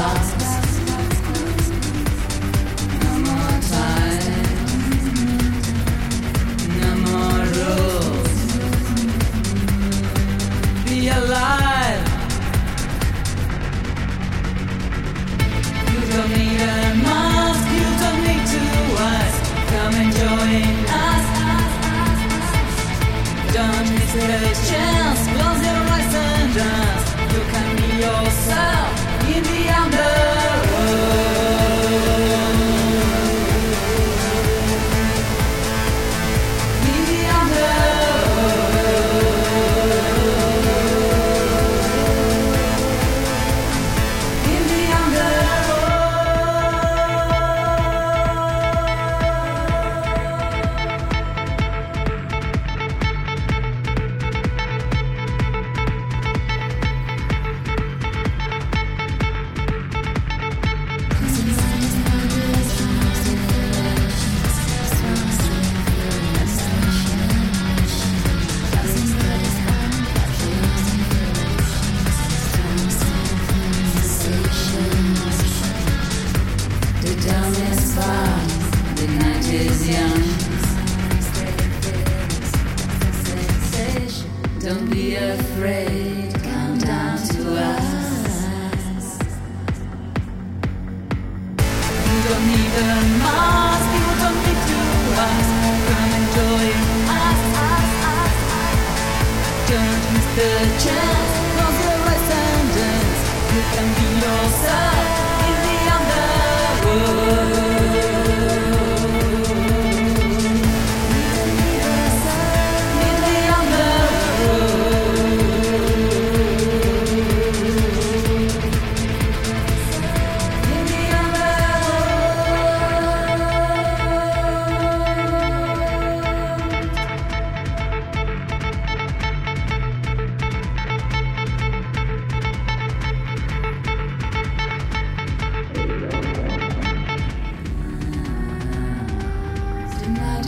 stars. Don't be afraid, come down to us. Don't don't need to ask. Come us. Don't miss the chance, of the right. You can be yourself.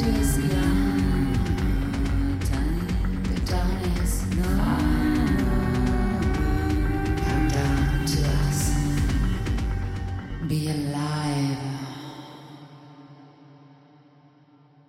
days, yeah.